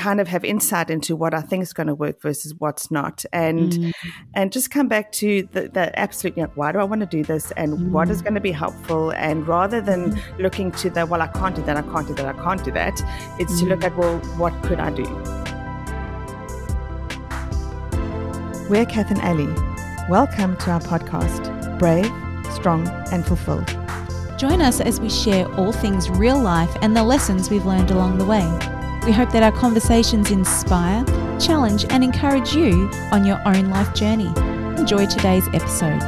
kind of have insight into what I think is going to work versus what's not, and mm. and just come back to the, the absolute, you know, why do I want to do this, and mm. what is mm. going to be helpful, and rather than mm. looking to the well, I can't do that, I can't do that, I can't do that, it's to look mm. at well, what could I do? We're Kath and Aly. Welcome to our podcast, Brave, Strong, and Fulfilled. Join us as we share all things real life and the lessons we've learned along the way. We hope that our conversations inspire, challenge, and encourage you on your own life journey. Enjoy today's episode.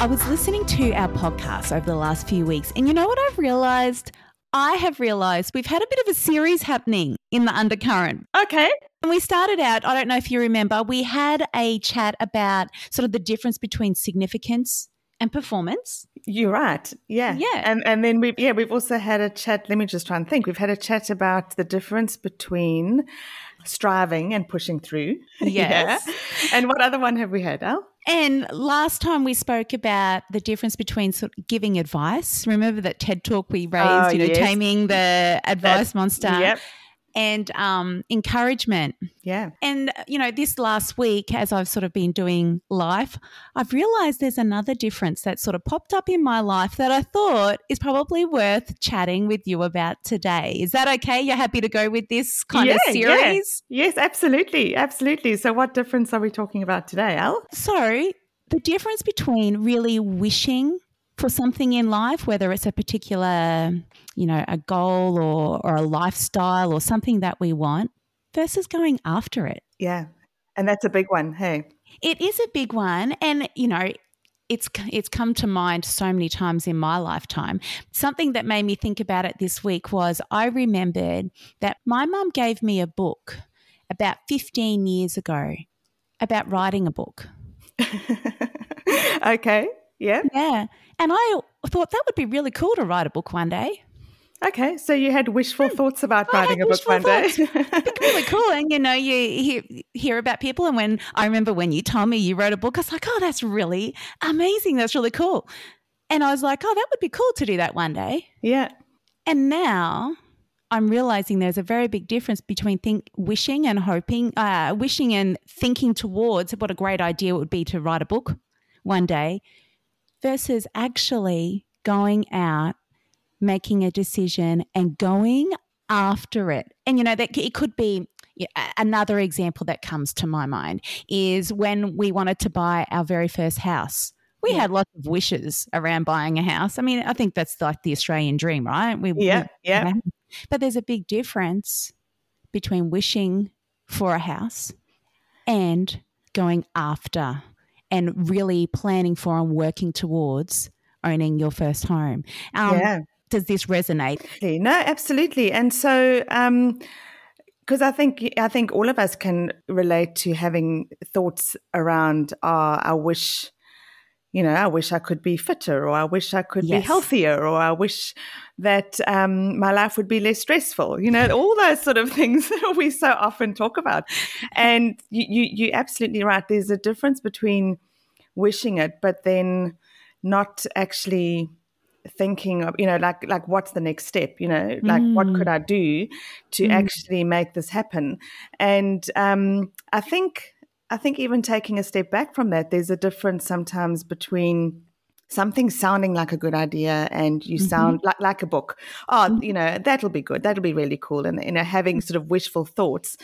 I was listening to our podcast over the last few weeks, and you know what I've realized? I have realized we've had a bit of a series happening in the undercurrent. Okay. And we started out, I don't know if you remember, we had a chat about sort of the difference between significance and performance. You're right. Yeah. Yeah. And and then we've yeah, we've also had a chat, let me just try and think. We've had a chat about the difference between striving and pushing through. Yes. yeah. And what other one have we had, Al? And last time we spoke about the difference between sort of giving advice. Remember that TED talk we raised, oh, you know, yes. taming the advice That's, monster. Yep and um, encouragement. Yeah. And, you know, this last week, as I've sort of been doing life, I've realized there's another difference that sort of popped up in my life that I thought is probably worth chatting with you about today. Is that okay? You're happy to go with this kind yeah, of series? Yeah. Yes, absolutely. Absolutely. So, what difference are we talking about today, Al? So, the difference between really wishing for something in life, whether it's a particular, you know, a goal or, or a lifestyle or something that we want, versus going after it. Yeah. And that's a big one. Hey. It is a big one. And, you know, it's it's come to mind so many times in my lifetime. Something that made me think about it this week was I remembered that my mum gave me a book about 15 years ago about writing a book. okay. Yeah. Yeah. And I thought that would be really cool to write a book one day. Okay, so you had wishful hmm. thoughts about I writing a book one day. It'd really cool. And you know, you hear, hear about people. And when I remember when you told me you wrote a book, I was like, oh, that's really amazing. That's really cool. And I was like, oh, that would be cool to do that one day. Yeah. And now I'm realizing there's a very big difference between think wishing and hoping, uh, wishing and thinking towards what a great idea it would be to write a book one day versus actually going out, making a decision and going after it. And, you know, that it could be another example that comes to my mind is when we wanted to buy our very first house. We yeah. had lots of wishes around buying a house. I mean, I think that's like the Australian dream, right? We, yeah, we, yeah. But there's a big difference between wishing for a house and going after and really planning for and working towards owning your first home. Um, yeah. Does this resonate? No, absolutely. And so, um, because I think I think all of us can relate to having thoughts around our, our wish. You know, I wish I could be fitter, or I wish I could yes. be healthier, or I wish that um, my life would be less stressful. You know, all those sort of things that we so often talk about. And you, you, you're absolutely right. There's a difference between wishing it, but then not actually thinking of you know like like what's the next step you know like mm. what could mm. i do to mm. actually make this happen and um i think i think even taking a step back from that there's a difference sometimes between something sounding like a good idea and you mm-hmm. sound like, like a book oh mm-hmm. you know that'll be good that'll be really cool and you know having sort of wishful thoughts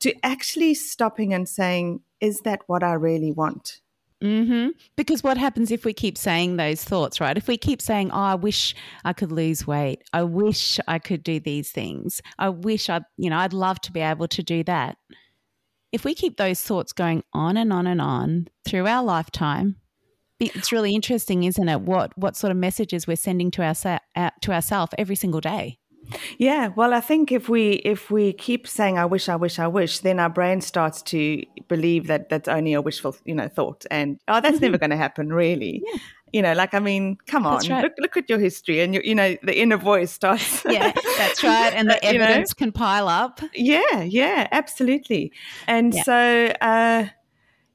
to actually stopping and saying is that what i really want Mm-hmm. Because what happens if we keep saying those thoughts, right? If we keep saying, "Oh, I wish I could lose weight. I wish I could do these things. I wish I, you know, I'd love to be able to do that." If we keep those thoughts going on and on and on through our lifetime, it's really interesting, isn't it? What what sort of messages we're sending to our uh, to ourselves every single day. Yeah, well, I think if we if we keep saying "I wish, I wish, I wish," then our brain starts to believe that that's only a wishful, you know, thought, and oh, that's mm-hmm. never going to happen, really. Yeah. You know, like I mean, come on, right. look look at your history, and you you know the inner voice starts. yeah, that's right, and the evidence know? can pile up. Yeah, yeah, absolutely, and yeah. so. uh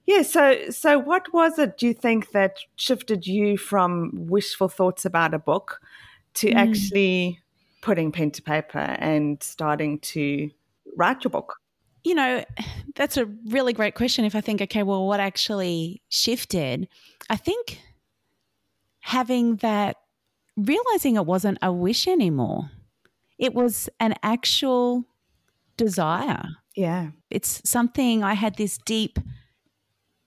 yeah, so so what was it do you think that shifted you from wishful thoughts about a book to mm. actually putting pen to paper and starting to write your book? You know, that's a really great question. If I think, okay, well, what actually shifted? I think having that, realizing it wasn't a wish anymore, it was an actual desire. Yeah. It's something I had this deep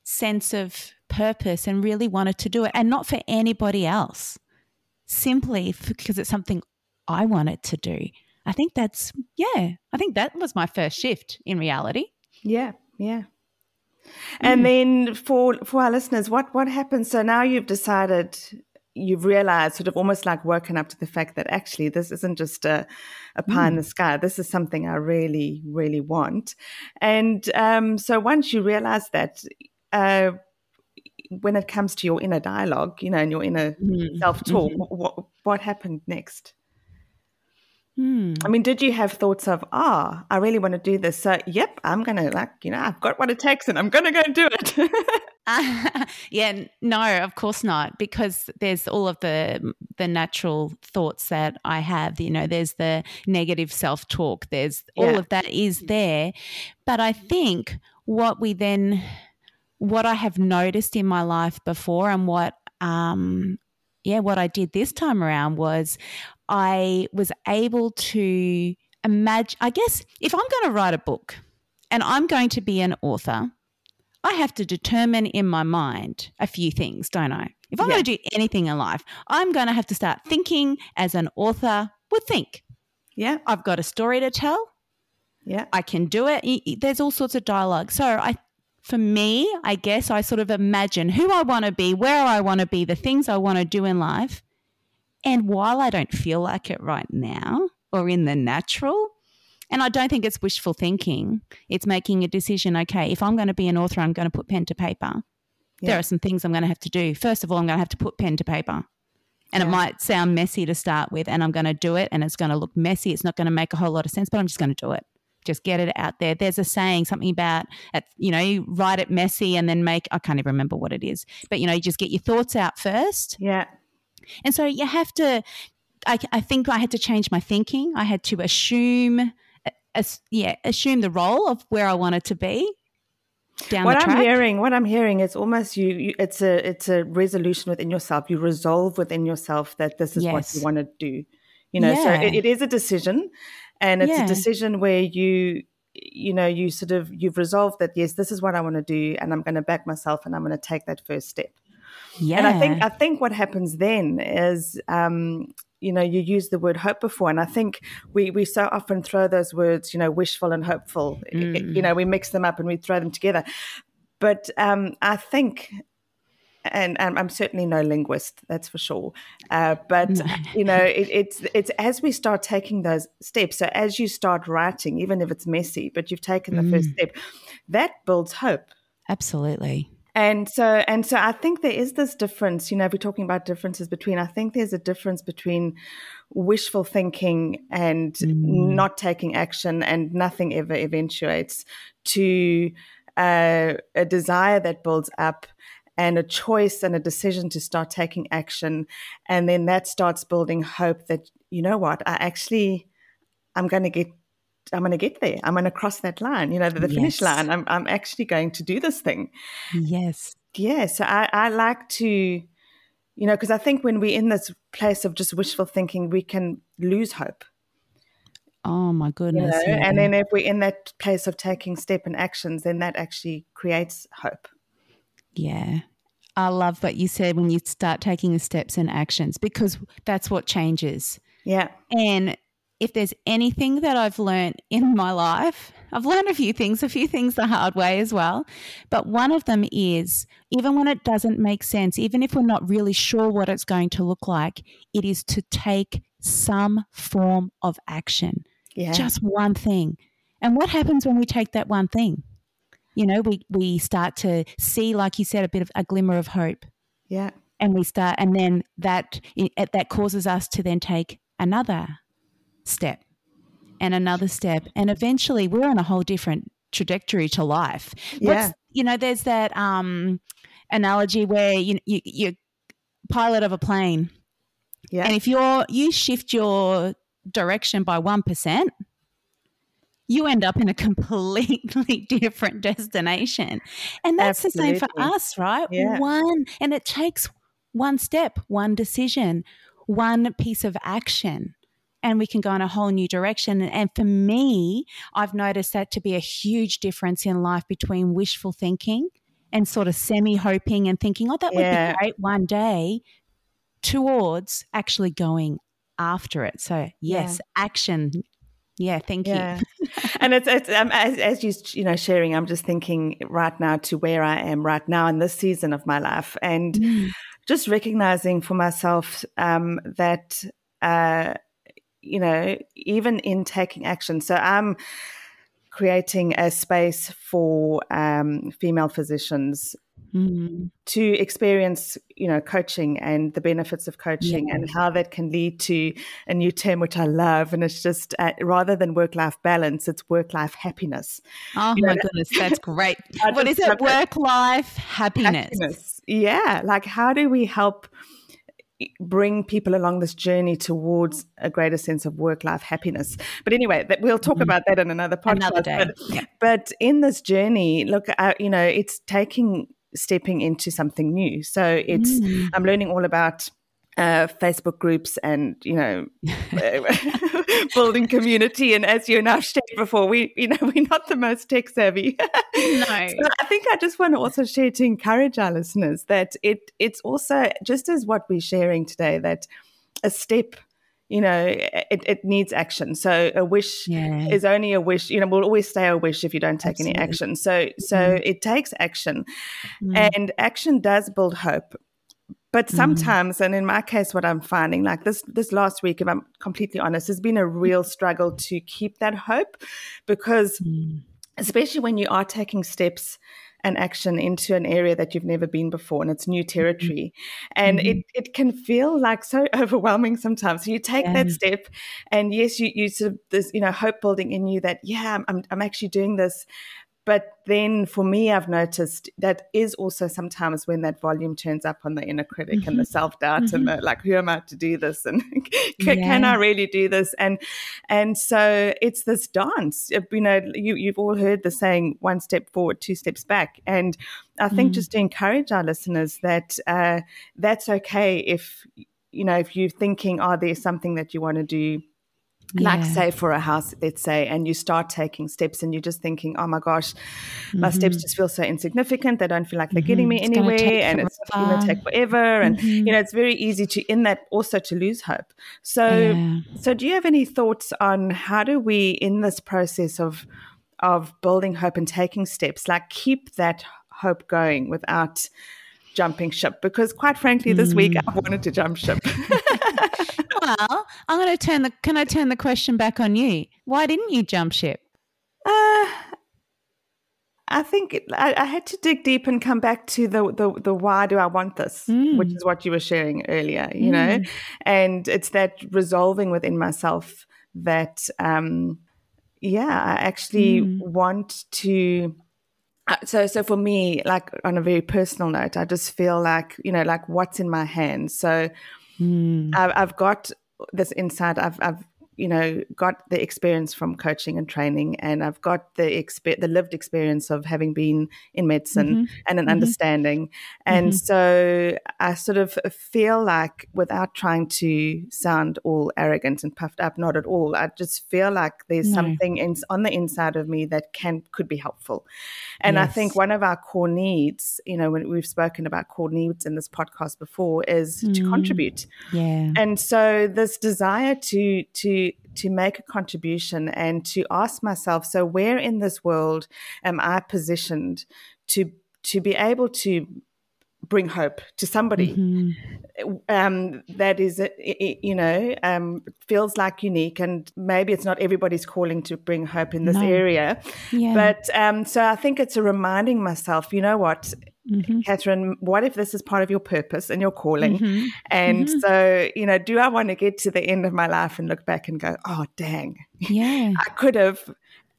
sense of purpose and really wanted to do it, and not for anybody else, simply because it's something I wanted to do. I think that's, yeah, I think that was my first shift in reality. Yeah, yeah. And mm. then for for our listeners, what what happens? So now you've decided, you've realized, sort of almost like woken up to the fact that actually this isn't just a, a pie mm. in the sky. This is something I really, really want. And um, so once you realize that, uh, when it comes to your inner dialogue, you know, and your inner mm. self talk, mm-hmm. what, what happened next? Hmm. I mean, did you have thoughts of, ah, oh, I really want to do this? So, yep, I'm going to, like, you know, I've got what it takes and I'm going to go do it. uh, yeah, no, of course not, because there's all of the the natural thoughts that I have. You know, there's the negative self talk. There's yeah. all of that is there, but I think what we then, what I have noticed in my life before, and what um, yeah, what I did this time around was I was able to imagine, I guess, if I'm going to write a book and I'm going to be an author, I have to determine in my mind a few things, don't I? If I'm yeah. going to do anything in life, I'm going to have to start thinking as an author would think. Yeah. I've got a story to tell. Yeah. I can do it. There's all sorts of dialogue. So I for me, I guess I sort of imagine who I want to be, where I want to be, the things I want to do in life. And while I don't feel like it right now or in the natural, and I don't think it's wishful thinking, it's making a decision okay, if I'm going to be an author, I'm going to put pen to paper. Yeah. There are some things I'm going to have to do. First of all, I'm going to have to put pen to paper. And yeah. it might sound messy to start with, and I'm going to do it, and it's going to look messy. It's not going to make a whole lot of sense, but I'm just going to do it. Just get it out there. There's a saying, something about, you know, you write it messy and then make, I can't even remember what it is, but, you know, you just get your thoughts out first. Yeah. And so you have to, I, I think I had to change my thinking. I had to assume, as, yeah, assume the role of where I wanted to be. Down what I'm hearing, what I'm hearing is almost you, you, It's a it's a resolution within yourself. You resolve within yourself that this is yes. what you want to do. You know, yeah. so it, it is a decision, and it's yeah. a decision where you you know you sort of you've resolved that yes, this is what I want to do, and I'm going to back myself, and I'm going to take that first step. Yeah. And I think I think what happens then is um, you know, you used the word hope before, and I think we we so often throw those words, you know, wishful and hopeful. Mm. You know, we mix them up and we throw them together. But um, I think and, and, I'm certainly no linguist, that's for sure. Uh, but you know, it, it's it's as we start taking those steps. So as you start writing, even if it's messy, but you've taken the mm. first step, that builds hope. Absolutely and so and so i think there is this difference you know if we're talking about differences between i think there's a difference between wishful thinking and mm. not taking action and nothing ever eventuates to uh, a desire that builds up and a choice and a decision to start taking action and then that starts building hope that you know what i actually i'm going to get I'm going to get there. I'm going to cross that line, you know, the, the yes. finish line. I'm, I'm actually going to do this thing. Yes. Yeah. So I, I like to, you know, because I think when we're in this place of just wishful thinking, we can lose hope. Oh my goodness. You know? yeah. And then if we're in that place of taking step and actions, then that actually creates hope. Yeah. I love what you said when you start taking the steps and actions because that's what changes. Yeah. And if there's anything that I've learned in my life, I've learned a few things, a few things the hard way as well. But one of them is even when it doesn't make sense, even if we're not really sure what it's going to look like, it is to take some form of action. Yeah. Just one thing. And what happens when we take that one thing? You know, we, we start to see, like you said, a bit of a glimmer of hope. Yeah. And we start, and then that that causes us to then take another step and another step. And eventually we're on a whole different trajectory to life. Yeah. What's, you know, there's that um, analogy where you, you, you're pilot of a plane. Yeah. And if you're, you shift your direction by 1%, you end up in a completely different destination. And that's Absolutely. the same for us, right? Yeah. One, and it takes one step, one decision, one piece of action and we can go in a whole new direction. And for me, I've noticed that to be a huge difference in life between wishful thinking and sort of semi hoping and thinking, oh, that would be great one day, towards actually going after it. So, yes, yeah. action. Yeah, thank yeah. you. and it's, it's um, as, as you you know sharing, I'm just thinking right now to where I am right now in this season of my life, and mm. just recognizing for myself um, that uh, you know even in taking action. So I'm creating a space for um, female physicians mm-hmm. to experience, you know, coaching and the benefits of coaching and how that can lead to a new term which I love. And it's just uh, rather than work life balance, it's work life happiness. Oh you my know, goodness, that's great. what is it? Work life happiness. happiness. Yeah, like how do we help? Bring people along this journey towards a greater sense of work life happiness. But anyway, that we'll talk mm-hmm. about that in another podcast. Another day. But, yeah. but in this journey, look, uh, you know, it's taking stepping into something new. So it's mm. I'm learning all about uh, Facebook groups and you know building community. And as you and I've shared before, we you know we're not the most tech savvy. no, so I think I just want to also share to encourage our listeners that it it's also just as what we're sharing today that a step you know it, it needs action so a wish yeah. is only a wish you know will always stay a wish if you don't take Absolutely. any action so so mm. it takes action mm. and action does build hope but mm-hmm. sometimes, mm. and in my case, what I'm finding, like this this last week, if I'm completely honest, has been a real struggle to keep that hope, because mm. especially when you are taking steps and action into an area that you've never been before and it's new mm-hmm. territory mm-hmm. and mm-hmm. it, it can feel like so overwhelming sometimes so you take yeah. that step and yes you, you sort of this you know hope building in you that yeah I'm, I'm actually doing this but then for me, I've noticed that is also sometimes when that volume turns up on the inner critic mm-hmm. and the mm-hmm. self doubt mm-hmm. and the like, who am I to do this? And can, yeah. can, I really do this? And and so it's this dance. You know, you, you've all heard the saying, one step forward, two steps back. And I think mm. just to encourage our listeners that uh, that's okay if, you know, if you're thinking, oh, there's something that you want to do yeah. like say for a house let's say and you start taking steps and you're just thinking oh my gosh my mm-hmm. steps just feel so insignificant they don't feel like they're mm-hmm. getting me it's anywhere and it's going to take forever and mm-hmm. you know it's very easy to in that also to lose hope so yeah. so do you have any thoughts on how do we in this process of of building hope and taking steps like keep that hope going without jumping ship because quite frankly this week mm. i wanted to jump ship well, I'm going to turn the. Can I turn the question back on you? Why didn't you jump ship? Uh, I think it, I, I, had to dig deep and come back to the the, the why do I want this, mm. which is what you were sharing earlier, you mm. know, and it's that resolving within myself that, um, yeah, I actually mm. want to. Uh, so, so for me, like on a very personal note, I just feel like you know, like what's in my hands. So, Mm. I've, I've, got this insight. I've, I've you know got the experience from coaching and training and i've got the exp- the lived experience of having been in medicine mm-hmm. and an mm-hmm. understanding and mm-hmm. so i sort of feel like without trying to sound all arrogant and puffed up not at all i just feel like there's no. something in, on the inside of me that can could be helpful and yes. i think one of our core needs you know when we've spoken about core needs in this podcast before is to mm. contribute yeah and so this desire to to to make a contribution and to ask myself so where in this world am i positioned to to be able to bring hope to somebody mm-hmm. um, that is you know um, feels like unique and maybe it's not everybody's calling to bring hope in this no. area yeah. but um, so i think it's a reminding myself you know what Mm-hmm. Kathryn, what if this is part of your purpose and your calling? Mm-hmm. And mm-hmm. so, you know, do I want to get to the end of my life and look back and go, oh, dang, yeah, I could have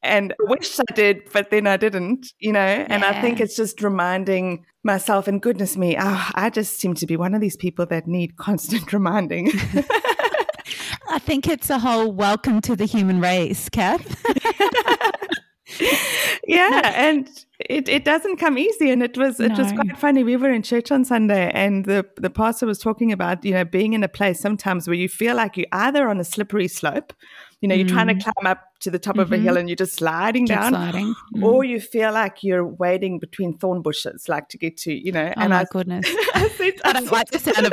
and wish I did, but then I didn't, you know? And yeah. I think it's just reminding myself, and goodness me, oh, I just seem to be one of these people that need constant reminding. I think it's a whole welcome to the human race, Kath. yeah, and it, it doesn't come easy. And it was it no. was quite funny. We were in church on Sunday, and the the pastor was talking about you know being in a place sometimes where you feel like you're either on a slippery slope, you know, you're trying to mm. climb up to the top mm-hmm. of a hill mm-hmm. and you're just sliding just down, sliding. Mm. or you feel like you're wading between thorn bushes, like to get to you know. Oh and my I, goodness, I, said, I don't like the sound of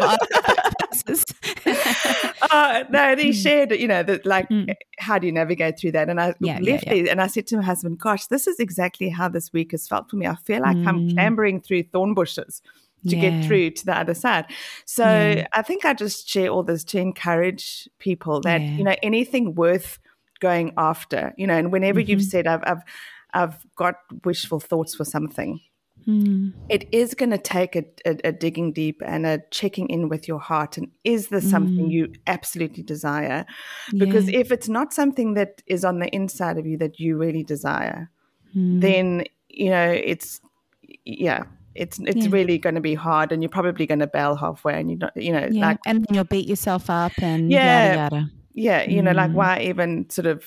uh, no, they mm. shared, you know, that like, mm. how do you navigate through that? And I yeah, left yeah, yeah. there and I said to my husband, gosh, this is exactly how this week has felt for me. I feel like mm. I'm clambering through thorn bushes to yeah. get through to the other side. So yeah. I think I just share all this to encourage people that, yeah. you know, anything worth going after, you know, and whenever mm-hmm. you've said I've, I've, I've got wishful thoughts for something, Mm. It is going to take a, a, a, digging deep and a checking in with your heart. And is this mm. something you absolutely desire? Because if it's not something that is on the inside of you that you really desire, mm. then, you know, it's, yeah, it's it's yeah. really going to be hard and you're probably going to bail halfway and you don't you know yeah. like and then you'll beat yourself up and yeah yada, yada. yeah you know like mm. why even sort of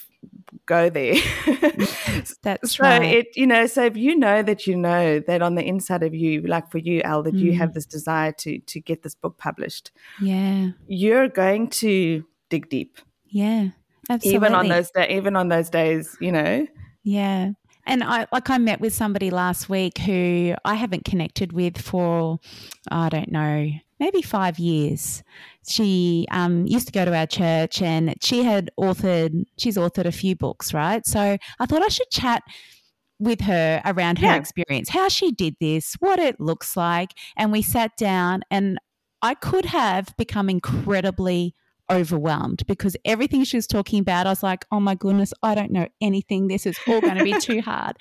go there. That's so right. It you know, so if you know that you know that on the inside of you, like for you, Al, that mm. you have this desire to to get this book published. Yeah. You're going to dig deep. Yeah. Absolutely. Even on those days, even on those days, you know. Yeah. And I like I met with somebody last week who I haven't connected with for I don't know maybe five years. She um, used to go to our church and she had authored, she's authored a few books, right? So I thought I should chat with her around her yeah. experience, how she did this, what it looks like. And we sat down and I could have become incredibly overwhelmed because everything she was talking about, I was like, oh my goodness, I don't know anything. This is all going to be too hard.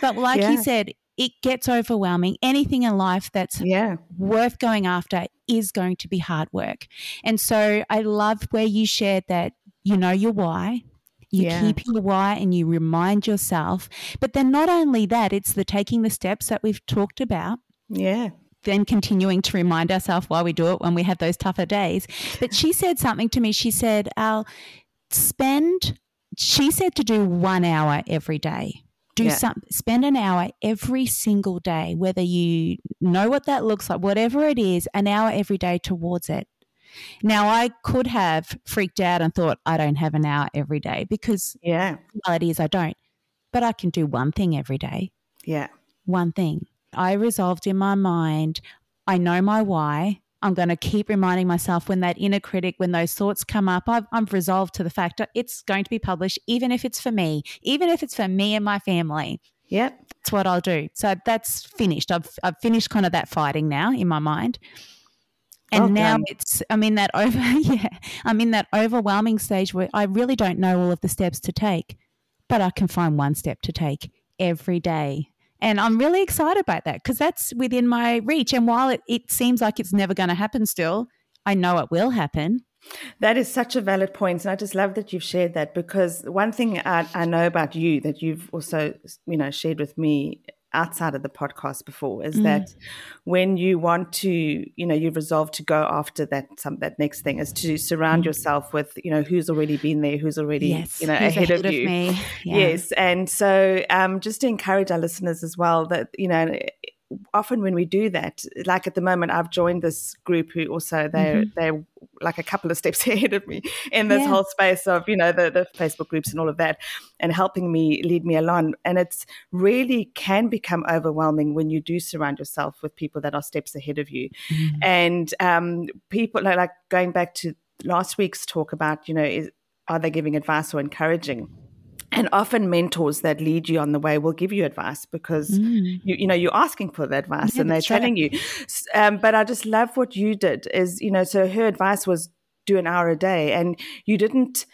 But like yeah. you said, it gets overwhelming. Anything in life that's yeah. worth going after is going to be hard work. And so I love where you shared that you know your why. You yeah. keep your why and you remind yourself. But then not only that, it's the taking the steps that we've talked about. Yeah. Then continuing to remind ourselves why we do it when we have those tougher days. But she said something to me. She said, Al, spend, she said to do one hour every day. Do yeah. some spend an hour every single day whether you know what that looks like whatever it is an hour every day towards it. Now i could have freaked out and thought i don't have an hour every day because yeah. reality is i don't. But i can do one thing every day. Yeah. One thing i resolved in my mind i know my why I'm going to keep reminding myself when that inner critic, when those thoughts come up, I've, I'm resolved to the fact that it's going to be published, even if it's for me, even if it's for me and my family. Yep. That's what I'll do. So that's finished. I've, I've finished kind of that fighting now in my mind. And well now it's, I'm in that over, yeah, I'm in that overwhelming stage where I really don't know all of the steps to take, but I can find one step to take every day and I'm really excited about that because that's within my reach. And while it, it seems like it's never going to happen still, I know it will happen. That is such a valid point, and I just love that you've shared that because one thing I, I know about you that you've also, you know, shared with me outside of the podcast before is mm. that when you want to you know you've resolved to go after that some that next thing is to surround mm. yourself with you know who's already been there who's already yes, you know ahead, ahead, of you yeah. yes and so um just to encourage our listeners as well that you know often when we do that, like at the moment, I've joined this group who also they're mm-hmm. they're like a couple of steps ahead of me in this yeah. whole space of you know the the Facebook groups and all of that, and helping me lead me along. And it's really can become overwhelming when you do surround yourself with people that are steps ahead of you, mm-hmm. and um, people like like going back to last week's talk about you know is, are they giving advice or encouraging and often mentors that lead you on the way will give you advice because mm. you, you know you're asking for the advice yeah, and they're telling right. you um, but i just love what you did is you know so her advice was do an hour a day and you didn't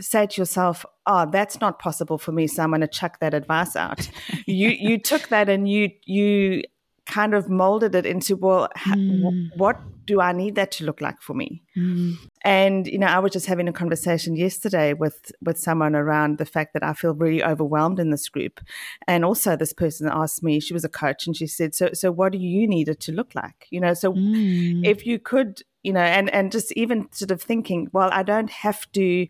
say to yourself oh that's not possible for me so i'm going to chuck that advice out you you took that and you you kind of molded it into well mm. what do i need that to look like for me mm. and you know i was just having a conversation yesterday with with someone around the fact that i feel really overwhelmed in this group and also this person asked me she was a coach and she said so so what do you need it to look like you know so mm. if you could you know, and and just even sort of thinking, well, I don't have to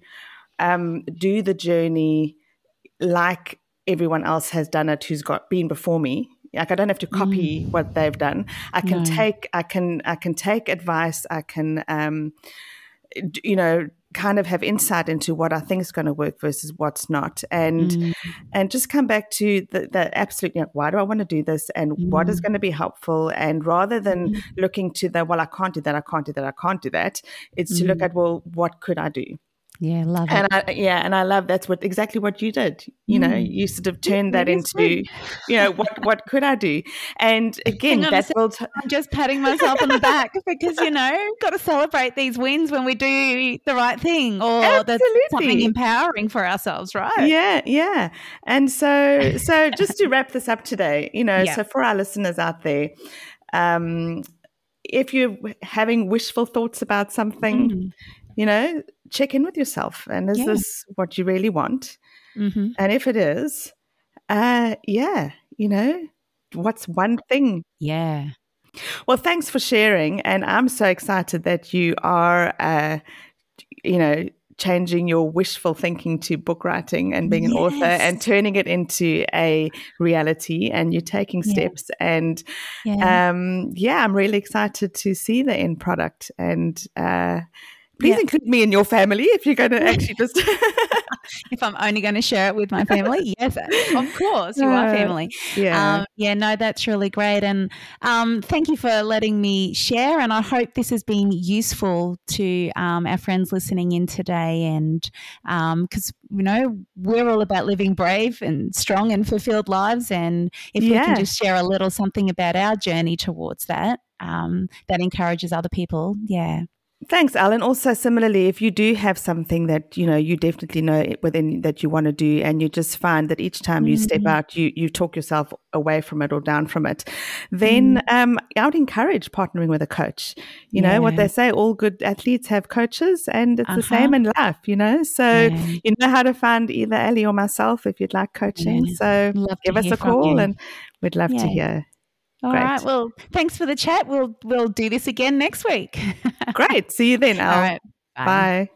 um, do the journey like everyone else has done it who's got been before me like i don't have to copy mm. what they've done i can no. take i can i can take advice i can um you know kind of have insight into what I think is going to work versus what's not, and mm. and just come back to the, the absolute. You know, why do I want to do this, and mm. what is mm. going to be helpful, and rather than mm. looking to the well, I can't do that, I can't do that, I can't do that, it's to look mm. at well, what could I do? Yeah, love and it. I, yeah, and I love that's what exactly what you did. You know, mm. you sort of turned that into, you know, what what could I do? And again, that will. T- I'm just patting myself on the back because you know, got to celebrate these wins when we do the right thing or that's something empowering for ourselves, right? Yeah, yeah. And so, so just to wrap this up today, you know, yeah. so for our listeners out there, um, if you're having wishful thoughts about something. Mm you know, check in with yourself. And is yeah. this what you really want? Mm-hmm. And if it is, uh, yeah, you know, what's one thing? Yeah. Well, thanks for sharing. And I'm so excited that you are, uh, you know, changing your wishful thinking to book writing and being an yes. author and turning it into a reality and you're taking steps yeah. and yeah. um yeah i'm really excited to see the end product and uh Please yeah. include me in your family if you're going to actually just. if I'm only going to share it with my family, yes, of course, you are uh, family. Yeah, um, yeah, no, that's really great, and um, thank you for letting me share. And I hope this has been useful to um, our friends listening in today, and because um, you know we're all about living brave and strong and fulfilled lives, and if yeah. we can just share a little something about our journey towards that, um, that encourages other people, yeah. Thanks, Alan. Also, similarly, if you do have something that you know you definitely know within that you want to do, and you just find that each time mm-hmm. you step mm-hmm. out, you you talk yourself away from it or down from it, then mm. um, I would encourage partnering with a coach. You yeah. know what they say: all good athletes have coaches, and it's uh-huh. the same in life. You know, so yeah. you know how to find either Ellie or myself if you'd like coaching. Yeah. So love give us a call, and we'd love to hear. All Great. right. Well, thanks for the chat. We'll we'll do this again next week. Great. See you then. Al. All right. Bye. Bye.